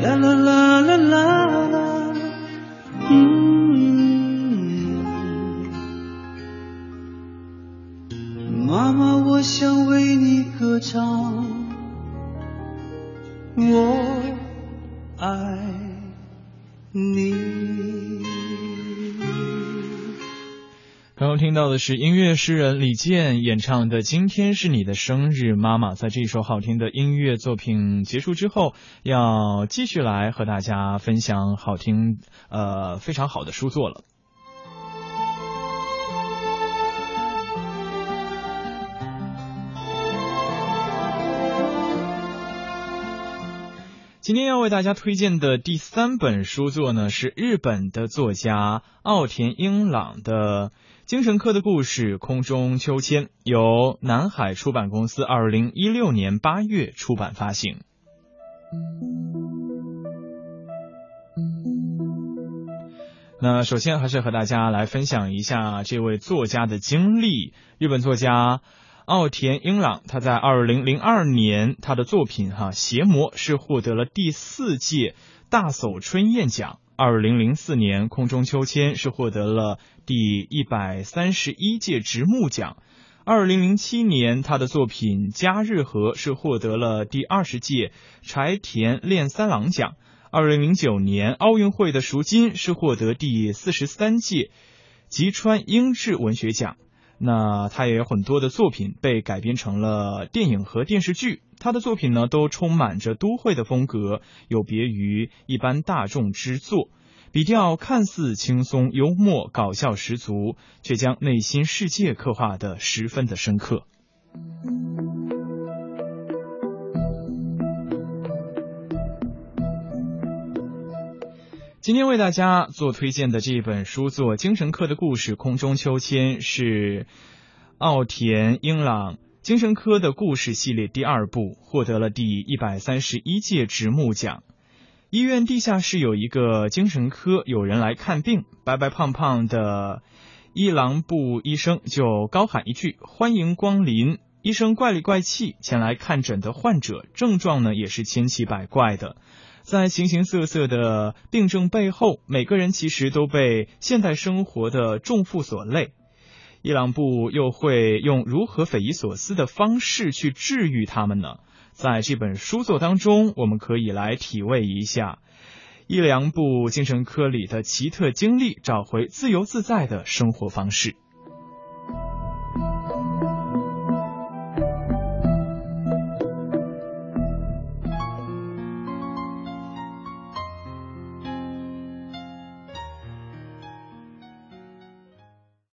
啦啦啦啦啦，嗯，妈妈，我想为你歌唱，我爱你。刚听到的是音乐诗人李健演唱的《今天是你的生日，妈妈》。在这一首好听的音乐作品结束之后，要继续来和大家分享好听呃非常好的书作了。今天要为大家推荐的第三本书作呢，是日本的作家奥田英朗的精神科的故事《空中秋千》，由南海出版公司二零一六年八月出版发行。那首先还是和大家来分享一下这位作家的经历。日本作家奥田英朗，他在二零零二年他的作品哈《邪魔》是获得了第四届大叟春燕奖。二零零四年《空中秋千》是获得了第一百三十一届直木奖。二零零七年他的作品《加日和》是获得了第二十届柴田炼三郎奖。二零零九年奥运会的赎金是获得第四十三届吉川英治文学奖。那他也有很多的作品被改编成了电影和电视剧。他的作品呢，都充满着都会的风格，有别于一般大众之作，笔调看似轻松幽默、搞笑十足，却将内心世界刻画的十分的深刻。今天为大家做推荐的这本书作《精神科的故事：空中秋千》是奥田英朗精神科的故事系列第二部，获得了第一百三十一届直木奖。医院地下室有一个精神科，有人来看病，白白胖胖的一郎部医生就高喊一句：“欢迎光临！”医生怪里怪气，前来看诊的患者症状呢也是千奇百怪的。在形形色色的病症背后，每个人其实都被现代生活的重负所累。伊朗布又会用如何匪夷所思的方式去治愈他们呢？在这本书作当中，我们可以来体味一下伊良布精神科里的奇特经历，找回自由自在的生活方式。